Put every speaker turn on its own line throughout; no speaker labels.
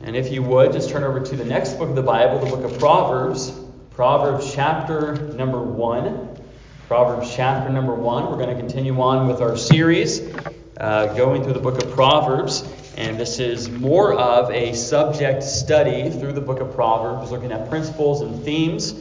And if you would, just turn over to the next book of the Bible, the book of Proverbs. Proverbs chapter number 1. Proverbs chapter number 1. We're going to continue on with our series uh, going through the book of Proverbs. And this is more of a subject study through the book of Proverbs, looking at principles and themes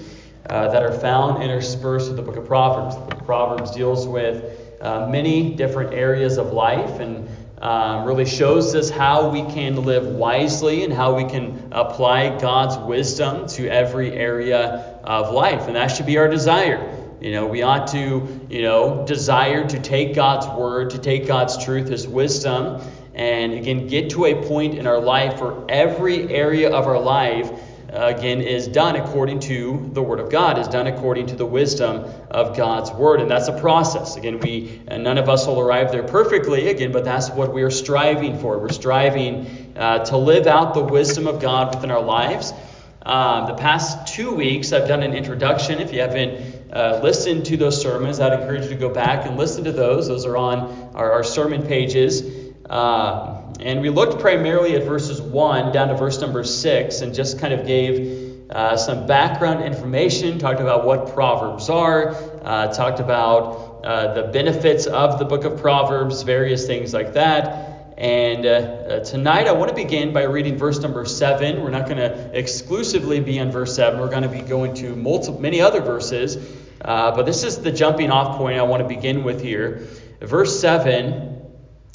uh, that are found interspersed with the book of Proverbs. The book of Proverbs deals with uh, many different areas of life and um, really shows us how we can live wisely and how we can apply God's wisdom to every area of life. And that should be our desire. You know, we ought to, you know, desire to take God's word, to take God's truth, His wisdom, and again, get to a point in our life where every area of our life again, is done according to the Word of God, is done according to the wisdom of God's Word. And that's a process. Again, we none of us will arrive there perfectly, again, but that's what we are striving for. We're striving uh, to live out the wisdom of God within our lives. Um, the past two weeks, I've done an introduction. If you haven't uh, listened to those sermons, I'd encourage you to go back and listen to those. Those are on our, our sermon pages. Uh, and we looked primarily at verses 1 down to verse number 6 and just kind of gave uh, some background information, talked about what Proverbs are, uh, talked about uh, the benefits of the book of Proverbs, various things like that. And uh, uh, tonight I want to begin by reading verse number 7. We're not going to exclusively be on verse 7, we're going to be going to multiple, many other verses. Uh, but this is the jumping off point I want to begin with here. Verse 7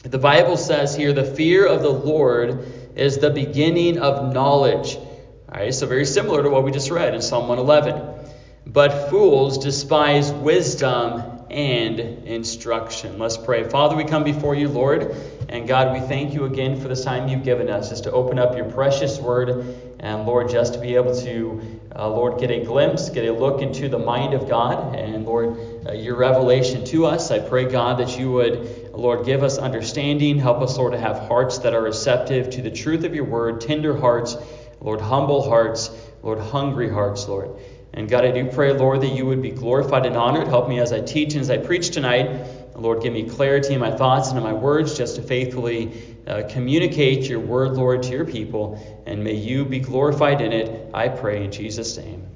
the Bible says here, the fear of the Lord is the beginning of knowledge. All right, so very similar to what we just read in Psalm 111. But fools despise wisdom and instruction. Let's pray. Father, we come before you, Lord, and God, we thank you again for this time you've given us, just to open up your precious word, and Lord, just to be able to, uh, Lord, get a glimpse, get a look into the mind of God, and Lord, uh, your revelation to us. I pray, God, that you would, Lord, give us understanding. Help us, Lord, to have hearts that are receptive to the truth of your word, tender hearts, Lord, humble hearts, Lord, hungry hearts, Lord. And God, I do pray, Lord, that you would be glorified and honored. Help me as I teach and as I preach tonight. Lord, give me clarity in my thoughts and in my words just to faithfully uh, communicate your word, Lord, to your people. And may you be glorified in it, I pray, in Jesus' name.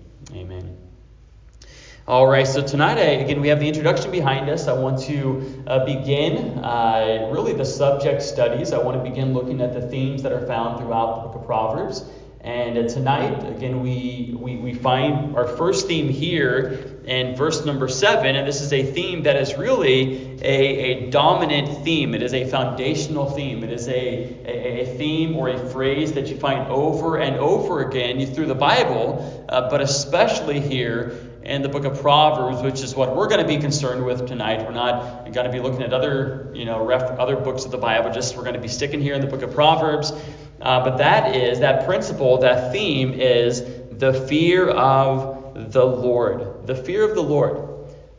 All right, so tonight, I, again, we have the introduction behind us. I want to uh, begin uh, really the subject studies. I want to begin looking at the themes that are found throughout the book of Proverbs. And tonight, again, we, we, we find our first theme here in verse number seven, and this is a theme that is really a, a dominant theme. It is a foundational theme. It is a, a, a theme or a phrase that you find over and over again through the Bible, uh, but especially here in the book of Proverbs, which is what we're going to be concerned with tonight. We're not going to be looking at other, you know, ref, other books of the Bible. Just we're going to be sticking here in the book of Proverbs. Uh, but that is, that principle, that theme is the fear of the Lord. The fear of the Lord.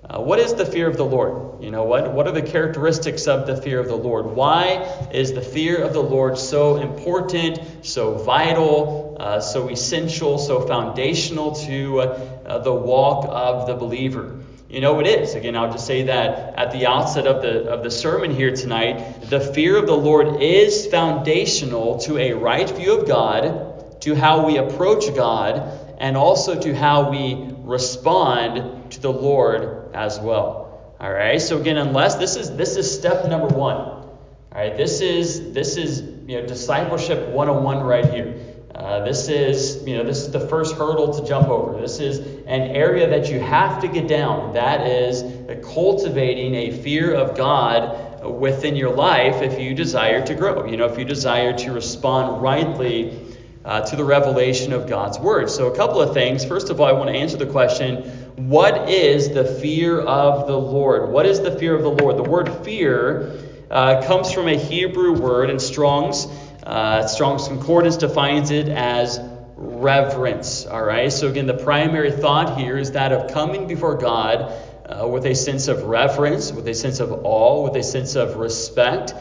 Uh, what is the fear of the Lord? You know, what, what are the characteristics of the fear of the Lord? Why is the fear of the Lord so important, so vital, uh, so essential, so foundational to uh, the walk of the believer? You know it is. Again, I'll just say that at the outset of the of the sermon here tonight, the fear of the Lord is foundational to a right view of God, to how we approach God, and also to how we respond to the Lord as well. All right. So again, unless this is this is step number 1. All right. This is this is, you know, discipleship 101 right here. Uh, this is, you know, this is the first hurdle to jump over. This is an area that you have to get down. That is cultivating a fear of God within your life if you desire to grow. You know, if you desire to respond rightly uh, to the revelation of God's word. So, a couple of things. First of all, I want to answer the question: What is the fear of the Lord? What is the fear of the Lord? The word fear uh, comes from a Hebrew word in Strong's. Uh, Strong's Concordance defines it as reverence. All right. So again, the primary thought here is that of coming before God uh, with a sense of reverence, with a sense of awe, with a sense of respect.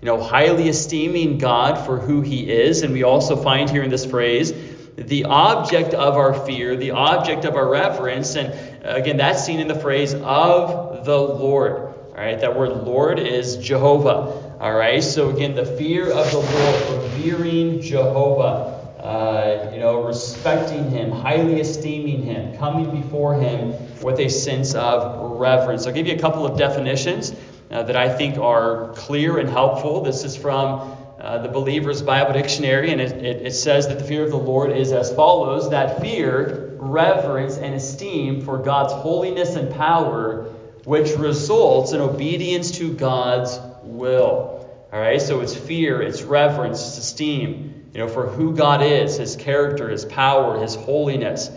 You know, highly esteeming God for who He is, and we also find here in this phrase the object of our fear, the object of our reverence, and again, that's seen in the phrase of the Lord. All right, that word Lord is Jehovah. All right, so again, the fear of the Lord, revering Jehovah. uh, you know, respecting him, highly esteeming him, coming before him with a sense of reverence. I'll give you a couple of definitions uh, that I think are clear and helpful. This is from uh, the Believer's Bible Dictionary, and it, it, it says that the fear of the Lord is as follows that fear, reverence, and esteem for God's holiness and power, which results in obedience to God's will. All right, so it's fear, it's reverence, it's esteem, you know, for who God is, His character, His power, His holiness.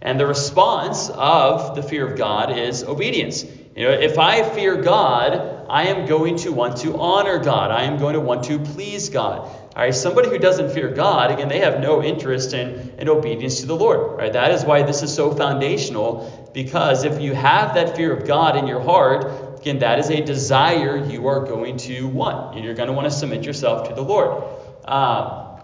And the response of the fear of God is obedience. You know, if I fear God, I am going to want to honor God. I am going to want to please God. All right, somebody who doesn't fear God, again, they have no interest in, in obedience to the Lord. Right, that is why this is so foundational, because if you have that fear of God in your heart, again, that is a desire you are going to want. You're going to want to submit yourself to the Lord. Uh,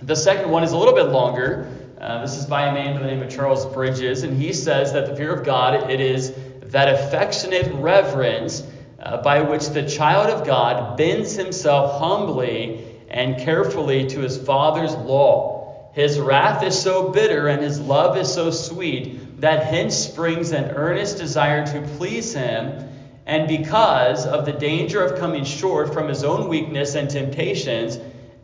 the second one is a little bit longer. Uh, this is by a man by the name of Charles Bridges, and he says that the fear of God, it is that affectionate reverence uh, by which the child of God bends himself humbly and carefully to his Father's law. His wrath is so bitter and his love is so sweet that hence springs an earnest desire to please him. And because of the danger of coming short from his own weakness and temptations,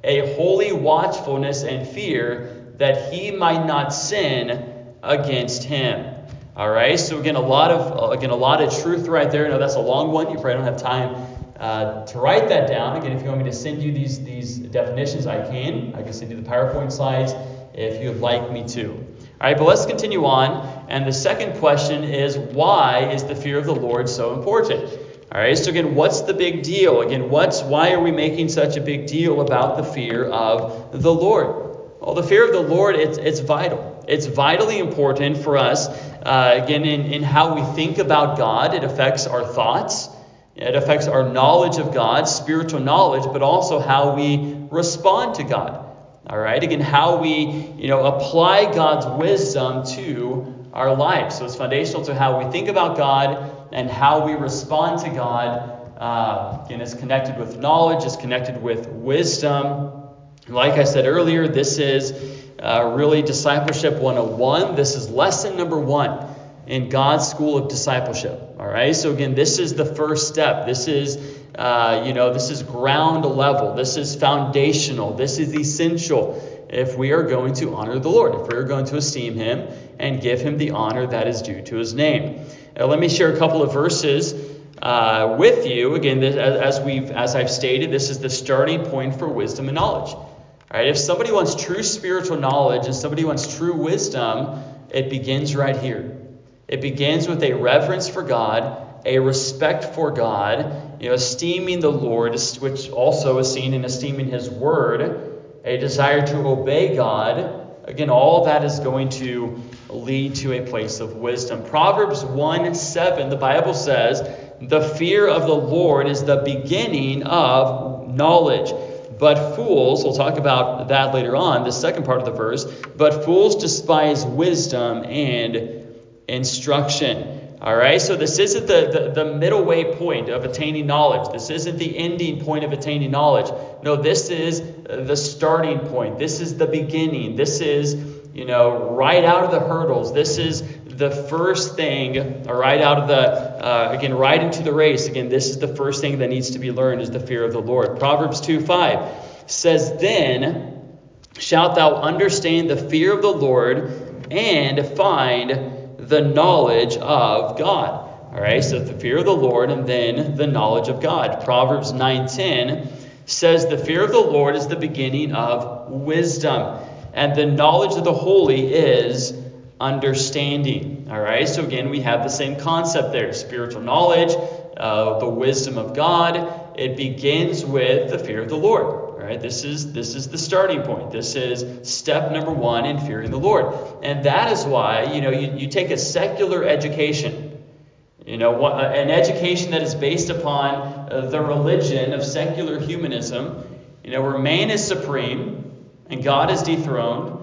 a holy watchfulness and fear that he might not sin against him. All right. So again, a lot of again a lot of truth right there. Now that's a long one. You probably don't have time uh, to write that down. Again, if you want me to send you these these definitions, I can. I can send you the PowerPoint slides if you'd like me to. All right. But let's continue on. And the second question is why is the fear of the Lord so important? All right. So again, what's the big deal? Again, what's why are we making such a big deal about the fear of the Lord? Well, the fear of the Lord it's it's vital. It's vitally important for us, uh, again, in, in how we think about God. It affects our thoughts, it affects our knowledge of God, spiritual knowledge, but also how we respond to God. All right, again, how we you know apply God's wisdom to our life. So it's foundational to how we think about God and how we respond to God. Uh, again, it's connected with knowledge, it's connected with wisdom. Like I said earlier, this is uh, really Discipleship 101. This is lesson number one in God's school of discipleship. All right. So again, this is the first step. This is, uh, you know, this is ground level. This is foundational. This is essential if we are going to honor the Lord. If we are going to esteem Him and give Him the honor that is due to His name. Now, let me share a couple of verses. Uh, with you again, as we've as I've stated, this is the starting point for wisdom and knowledge. Right? If somebody wants true spiritual knowledge and somebody wants true wisdom, it begins right here. It begins with a reverence for God, a respect for God, you know, esteeming the Lord, which also is seen in esteeming His Word, a desire to obey God. Again, all that is going to lead to a place of wisdom. Proverbs 1 7, the Bible says, The fear of the Lord is the beginning of knowledge. But fools, we'll talk about that later on, the second part of the verse, but fools despise wisdom and instruction. All right, so this isn't the, the, the middle way point of attaining knowledge. This isn't the ending point of attaining knowledge. No, this is the starting point. This is the beginning. This is, you know, right out of the hurdles. This is the first thing, right out of the, uh, again, right into the race. Again, this is the first thing that needs to be learned is the fear of the Lord. Proverbs 2 5 says, Then shalt thou understand the fear of the Lord and find the knowledge of God. All right, so the fear of the Lord and then the knowledge of God. Proverbs 9:10 says the fear of the Lord is the beginning of wisdom, and the knowledge of the holy is understanding. All right, so again, we have the same concept there spiritual knowledge, uh, the wisdom of God. It begins with the fear of the Lord. Right, this is this is the starting point. This is step number one in fearing the Lord, and that is why you know you, you take a secular education. You know, an education that is based upon uh, the religion of secular humanism, you know, where man is supreme and God is dethroned,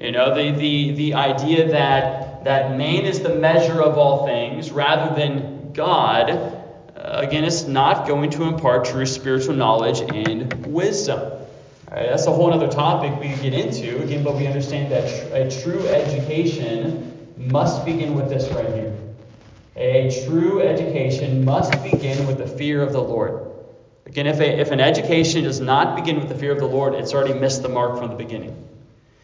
you know, the, the, the idea that, that man is the measure of all things rather than God, uh, Uh, again, it's not going to impart true spiritual knowledge and wisdom. That's a whole other topic we get into, again, but we understand that a true education must begin with this right here. A true education must begin with the fear of the Lord. Again, if, a, if an education does not begin with the fear of the Lord, it's already missed the mark from the beginning.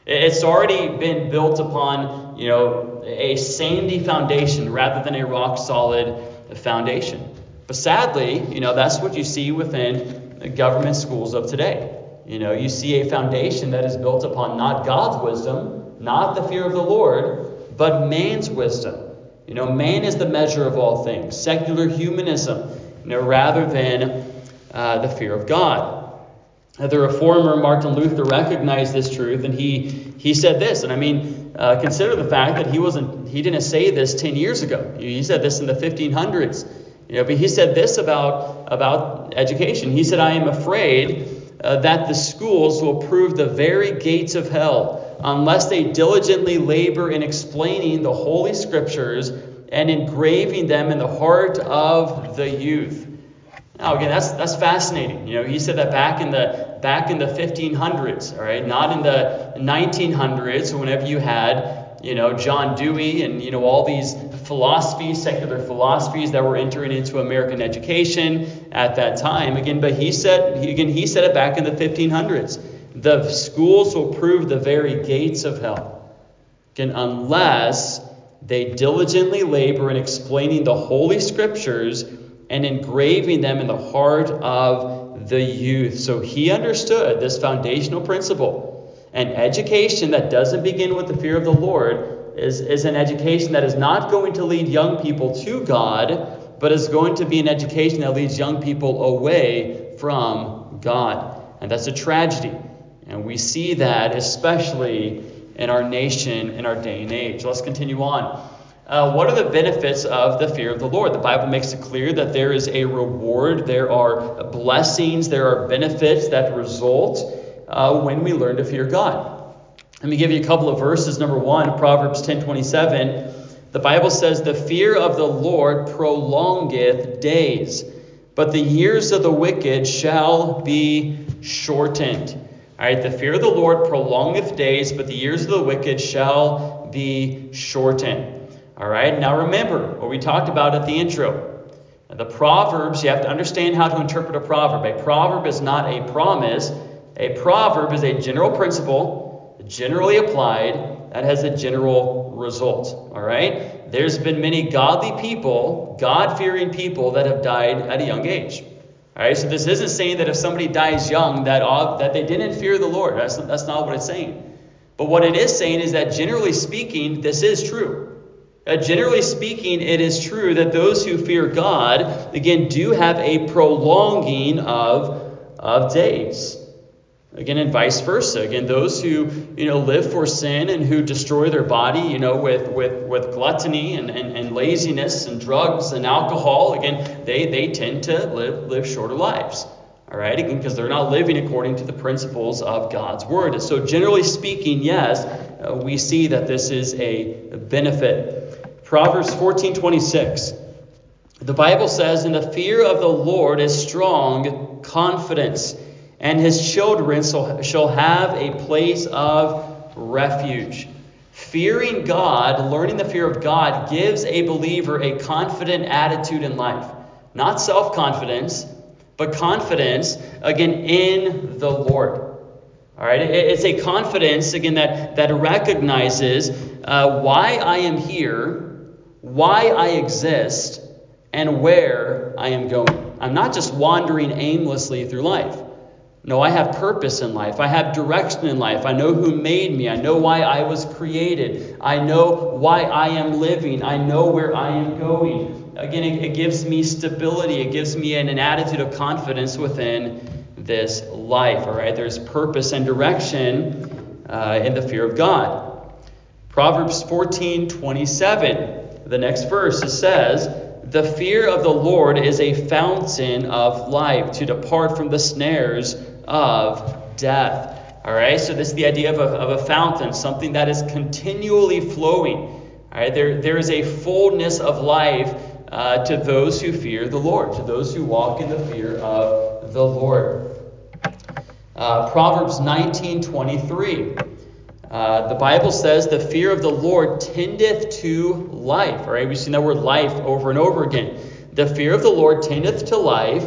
It's already been built upon, you know, a sandy foundation rather than a rock solid foundation. But sadly, you know, that's what you see within the government schools of today. You know, you see a foundation that is built upon not God's wisdom, not the fear of the Lord, but man's wisdom. You know, man is the measure of all things, secular humanism, you know, rather than uh, the fear of God. The reformer Martin Luther recognized this truth, and he he said this. And I mean, uh, consider the fact that he wasn't he didn't say this 10 years ago. He said this in the 1500s. You know, but he said this about about education. He said, "I am afraid uh, that the schools will prove the very gates of hell unless they diligently labor in explaining the holy scriptures and engraving them in the heart of the youth." Now again, that's that's fascinating. You know, he said that back in the back in the 1500s, all right, not in the 1900s, whenever you had, you know, John Dewey and you know all these philosophies, secular philosophies that were entering into American education at that time. Again, but he said again he said it back in the 1500s. The schools will prove the very gates of hell. Again, unless they diligently labor in explaining the holy scriptures and engraving them in the heart of the youth. So he understood this foundational principle. An education that doesn't begin with the fear of the Lord is, is an education that is not going to lead young people to God, but is going to be an education that leads young people away from God. And that's a tragedy. And we see that especially in our nation, in our day and age. Let's continue on. Uh, what are the benefits of the fear of the Lord? The Bible makes it clear that there is a reward, there are blessings, there are benefits that result uh, when we learn to fear God. Let me give you a couple of verses. Number one, Proverbs 10:27. The Bible says, "The fear of the Lord prolongeth days, but the years of the wicked shall be shortened." All right, the fear of the Lord prolongeth days, but the years of the wicked shall be shortened. All right, now remember what we talked about at the intro. The Proverbs, you have to understand how to interpret a proverb. A proverb is not a promise, a proverb is a general principle, generally applied, that has a general result. All right? There's been many godly people, God fearing people, that have died at a young age. All right, so this isn't saying that if somebody dies young that that they didn't fear the Lord. That's, that's not what it's saying. But what it is saying is that generally speaking, this is true. Uh, generally speaking, it is true that those who fear God, again, do have a prolonging of, of days. Again, and vice versa. Again, those who you know live for sin and who destroy their body, you know, with with, with gluttony and, and, and laziness and drugs and alcohol, again, they, they tend to live live shorter lives. All right, again, because they're not living according to the principles of God's word. So, generally speaking, yes, uh, we see that this is a benefit. Proverbs 14:26. The Bible says, "In the fear of the Lord is strong confidence, and his children shall have a place of refuge." Fearing God, learning the fear of God, gives a believer a confident attitude in life. Not self confidence, but confidence, again, in the Lord. All right, it's a confidence, again, that, that recognizes uh, why I am here why I exist, and where I am going. I'm not just wandering aimlessly through life. No, I have purpose in life. I have direction in life. I know who made me. I know why I was created. I know why I am living. I know where I am going. Again, it, it gives me stability. It gives me an, an attitude of confidence within this life. All right, there's purpose and direction uh, in the fear of God. Proverbs 14 27 the next verse, it says, The fear of the Lord is a fountain of life to depart from the snares of death. All right, so this is the idea of a, of a fountain, something that is continually flowing. All right, there, there is a fullness of life uh, to those who fear the Lord, to those who walk in the fear of the Lord. Uh, Proverbs 19:23. Uh, the Bible says, "The fear of the Lord tendeth to life." All right, we've seen that word "life" over and over again. The fear of the Lord tendeth to life,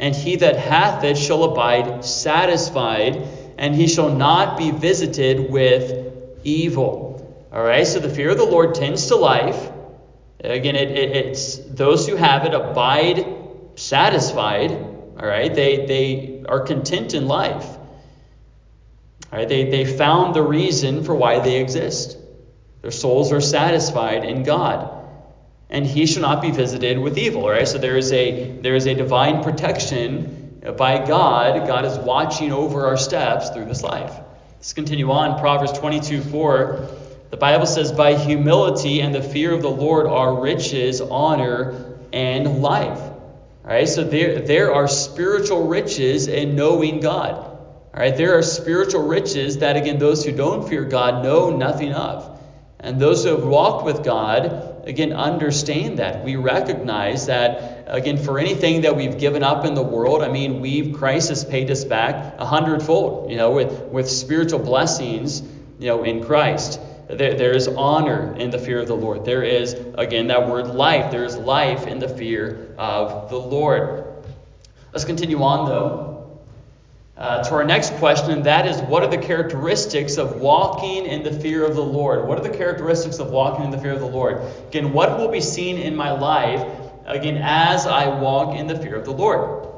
and he that hath it shall abide satisfied, and he shall not be visited with evil. All right, so the fear of the Lord tends to life. Again, it, it, it's those who have it abide satisfied. All right, they they are content in life. Right, they they found the reason for why they exist. Their souls are satisfied in God and he shall not be visited with evil. Right? So there is a there is a divine protection by God. God is watching over our steps through this life. Let's continue on. Proverbs 22, 4. The Bible says, By humility and the fear of the Lord are riches, honor, and life. All right, so there, there are spiritual riches in knowing God. All right, there are spiritual riches that, again, those who don't fear God know nothing of. And those who have walked with God, again, understand that. We recognize that, again, for anything that we've given up in the world, I mean, we've, Christ has paid us back a hundredfold, you know, with, with spiritual blessings, you know, in Christ. There, there is honor in the fear of the Lord. There is, again, that word life. There is life in the fear of the Lord. Let's continue on, though uh, to our next question, that is what are the characteristics of walking in the fear of the Lord? What are the characteristics of walking in the fear of the Lord? Again, what will be seen in my life, again, as I walk in the fear of the Lord?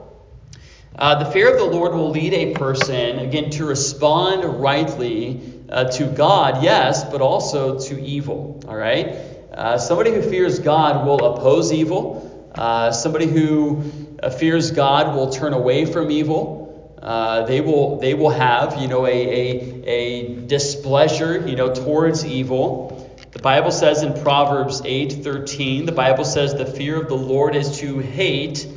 Uh, the fear of the Lord will lead a person, again, to respond rightly uh, to God, yes, but also to evil. All right? Uh, somebody who fears God will oppose evil. Uh, somebody who uh, fears God will turn away from evil. Uh, they will they will have you know a, a, a displeasure you know towards evil. The Bible says in Proverbs 8:13, the Bible says the fear of the Lord is to hate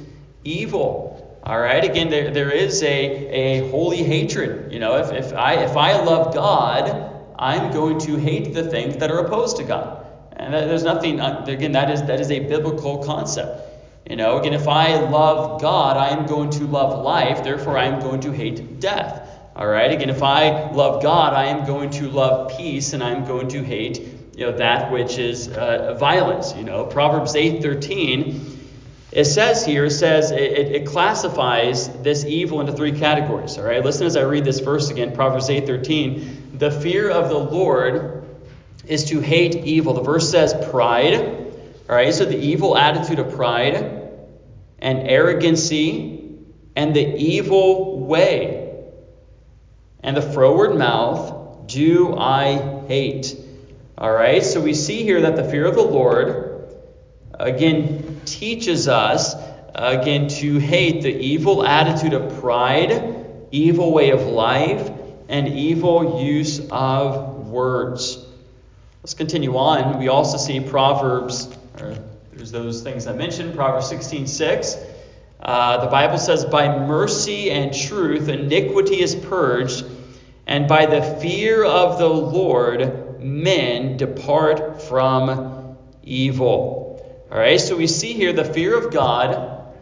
evil. All right, again, there, there is a, a holy hatred. You know, if, if I if I love God, I'm going to hate the things that are opposed to God. And there's nothing again that is that is a biblical concept. You know, again, if I love God, I am going to love life, therefore I am going to hate death. All right? Again, if I love God, I am going to love peace and I'm going to hate, you know, that which is uh, violence. You know, Proverbs 8:13 it says here, it says it, it, classifies this evil into three categories. All right, listen as I read this verse again, Proverbs 8:13. The fear of the Lord is to hate evil. The verse says pride. All right, so the evil attitude of pride and arrogancy and the evil way and the froward mouth do I hate. All right, so we see here that the fear of the Lord, again, teaches us, again, to hate the evil attitude of pride, evil way of life, and evil use of words. Let's continue on. We also see Proverbs or there's those things I mentioned, Proverbs 16 6. Uh, the Bible says, By mercy and truth iniquity is purged, and by the fear of the Lord men depart from evil. All right, so we see here the fear of God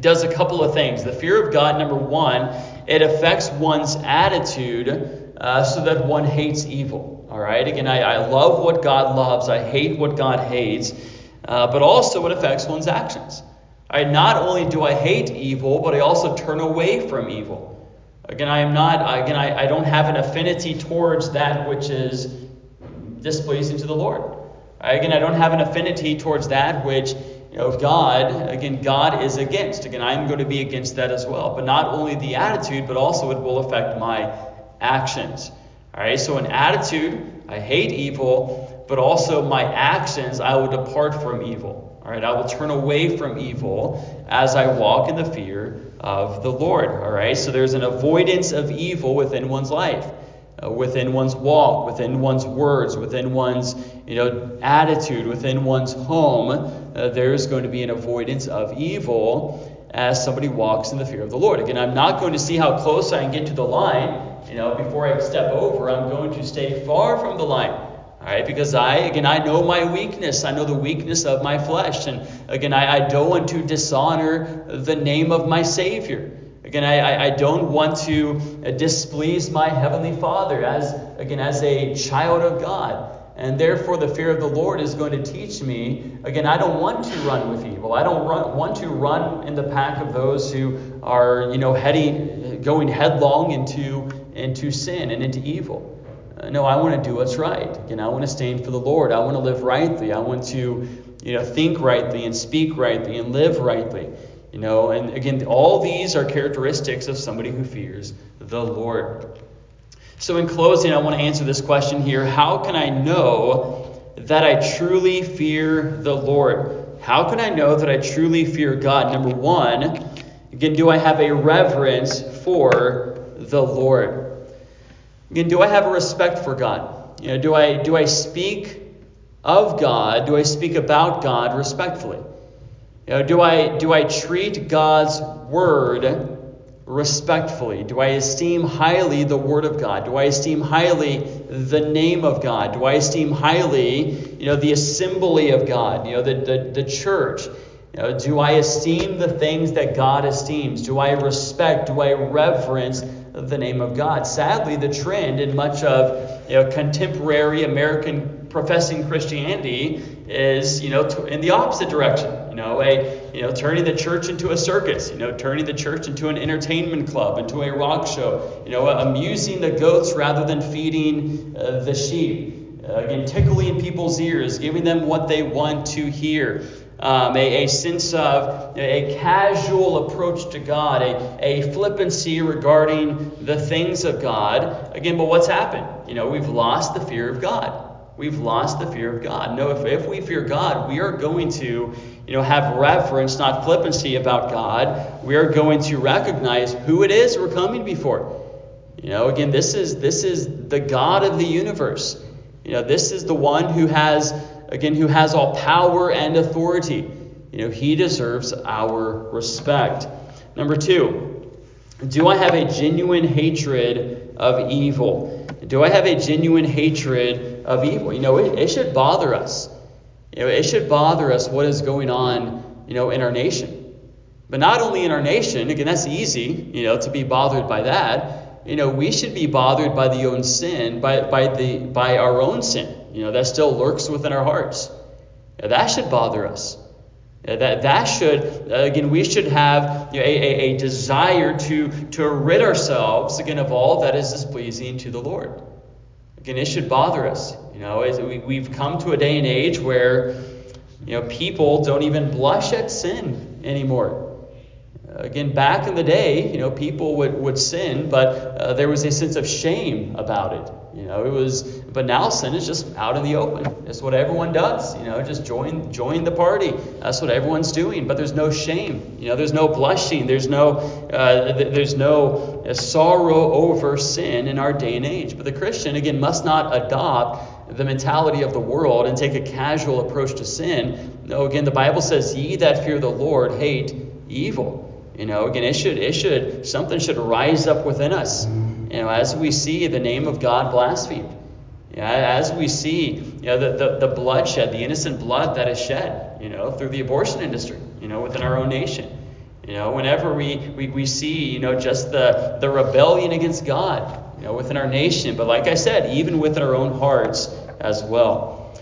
does a couple of things. The fear of God, number one, it affects one's attitude uh, so that one hates evil. All right, again, I, I love what God loves, I hate what God hates uh, but also it affects one's actions. I not only do I hate evil, but I also turn away from evil. Again, I am not. Again, I, I don't have an affinity towards that which is displeasing to the Lord. Again, I don't have an affinity towards that which you know, God, again, God is against. Again, I'm going to be against that as well. But not only the attitude, but also it will affect my actions. All right, so an attitude, I hate evil, but also my actions, I will depart from evil. All right, I will turn away from evil as I walk in the fear of the Lord. All right, so there's an avoidance of evil within one's life, uh, within one's walk, within one's words, within one's you know attitude, within one's home. Uh, there's going to be an avoidance of evil as somebody walks in the fear of the Lord. Again, I'm not going to see how close I can get to the line. You know, before I step over, I'm going to stay far from the line. All right, because I, again, I know my weakness. I know the weakness of my flesh. And again, I, I don't want to dishonor the name of my Savior. Again, I, I don't want to displease my Heavenly Father as, again, as a child of God. And therefore, the fear of the Lord is going to teach me. Again, I don't want to run with evil. I don't run, want to run in the pack of those who are, you know, heading, going headlong into, into sin and into evil. Uh, no, I want to do what's right. Again, I want to stand for the Lord. I want to live rightly. I want to, you know, think rightly and speak rightly and live rightly. You know, and again, all these are characteristics of somebody who fears the Lord. So, in closing, I want to answer this question here How can I know that I truly fear the Lord? How can I know that I truly fear God? Number one, again, do I have a reverence for the Lord? Again, do I have a respect for God? You know, do I do I speak of God? Do I speak about God respectfully? You know, do I do I treat God's word respectfully? Do I esteem highly the Word of God? Do I esteem highly the name of God? Do I esteem highly, you know, the assembly of God, you know, the, the, the church? You know, do I esteem the things that God esteems? Do I respect, do I reverence the name of God? Sadly, the trend in much of you know, contemporary American professing Christianity is, you know, in the opposite direction. You know, a you know turning the church into a circus. You know, turning the church into an entertainment club, into a rock show. You know, amusing the goats rather than feeding uh, the sheep. Uh, again, tickling people's ears, giving them what they want to hear. Um, a, a, sense of a casual approach to God, a, a flippancy regarding the things of God. Again, but what's happened? You know, we've lost the fear of God. We've lost the fear of God. No, if, if we fear God, we are going to you know, have reverence, not flippancy about God. We are going to recognize who it is we're coming before. You know, again, this is this is the God of the universe. You know, this is the one who has again who has all power and authority. You know, he deserves our respect. Number two, do I have a genuine hatred of evil? Do I have a genuine hatred of evil? You know, it, it should bother us. You know, it should bother us what is going on, you know, in our nation. But not only in our nation, again, that's easy, you know, to be bothered by that. You know, we should be bothered by the own sin, by, by the by our own sin, you know, that still lurks within our hearts. that should bother us. that, that should, again, we should have you know, a, a, a desire to, to rid ourselves, again, of all that is displeasing to the Lord. Again, it should bother us. You know, we, we've come to a day and age where, you know, people don't even blush at sin anymore. Again, back in the day, you know, people would, would sin, but uh, there was a sense of shame about it. You know, it was, but now sin is just out in the open. It's what everyone does. You know, just join join the party. That's what everyone's doing. But there's no shame. You know, there's no blushing. There's no uh, there's no uh, sorrow over sin in our day and age. But the Christian again must not adopt the mentality of the world and take a casual approach to sin. No, again, the Bible says, "Ye that fear the Lord hate evil." You know, again, it should it should something should rise up within us you know, as we see the name of God blasphemed, you know, as we see you know, the, the, the bloodshed, the innocent blood that is shed, you know, through the abortion industry, you know, within our own nation. You know, whenever we, we, we see, you know, just the, the rebellion against God, you know, within our nation, but like I said, even within our own hearts as well.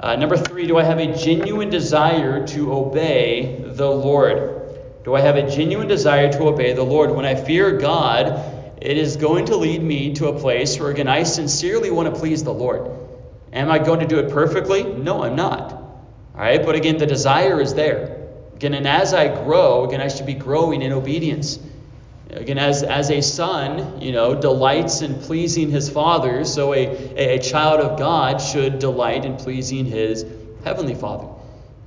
Uh, number three, do I have a genuine desire to obey the Lord? Do I have a genuine desire to obey the Lord? When I fear God, it is going to lead me to a place where, again, I sincerely want to please the Lord. Am I going to do it perfectly? No, I'm not. All right, but again, the desire is there. Again, and as I grow, again, I should be growing in obedience. Again, as, as a son, you know, delights in pleasing his father, so a, a, a child of God should delight in pleasing his heavenly father.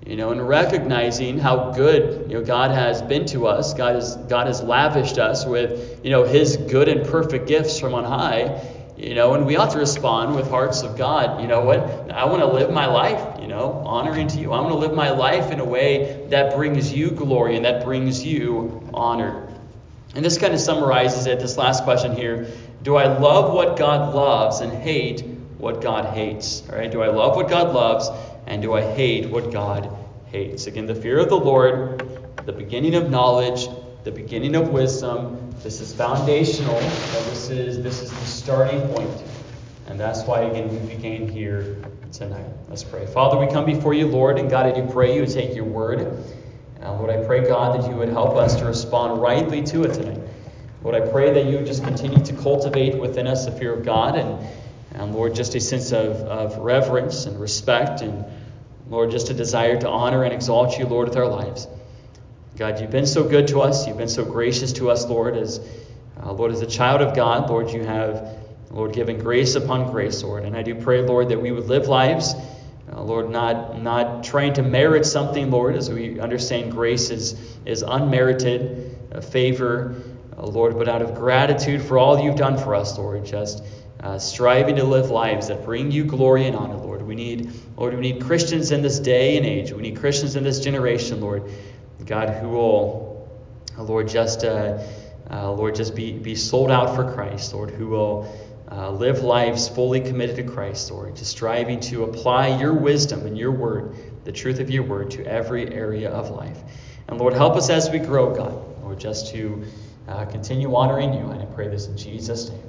You know, and recognizing how good you know God has been to us, God has God has lavished us with you know His good and perfect gifts from on high. You know, and we ought to respond with hearts of God. You know what? I want to live my life, you know, honoring to you. I want to live my life in a way that brings you glory and that brings you honor. And this kind of summarizes it. This last question here: Do I love what God loves and hate what God hates? All right. Do I love what God loves and do I hate what God hates? Again, the fear of the Lord, the beginning of knowledge, the beginning of wisdom. This is foundational. This is this is the starting point. And that's why again we began here tonight. Let's pray. Father, we come before you, Lord, and God, I do pray you would take your word. And Lord, I pray, God, that you would help us to respond rightly to it tonight. Lord, I pray that you would just continue to cultivate within us the fear of God and, and Lord, just a sense of, of reverence and respect and, Lord, just a desire to honor and exalt you, Lord, with our lives. God, you've been so good to us. You've been so gracious to us, Lord, as uh, Lord, as a child of God, Lord, you have, Lord, given grace upon grace, Lord. And I do pray, Lord, that we would live lives, uh, Lord, not not trying to merit something, Lord, as we understand grace is is unmerited uh, favor uh, Lord, but out of gratitude for all you've done for us, Lord, just uh, striving to live lives that bring you glory and honor, Lord. We need, Lord, we need Christians in this day and age. We need Christians in this generation, Lord, God, who will, uh, Lord, just, uh, uh, Lord, just be, be sold out for Christ, Lord, who will uh, live lives fully committed to Christ, Lord, just striving to apply your wisdom and your word, the truth of your word, to every area of life. And Lord, help us as we grow, God, Lord, just to uh, continue honoring you. And I pray this in Jesus' name.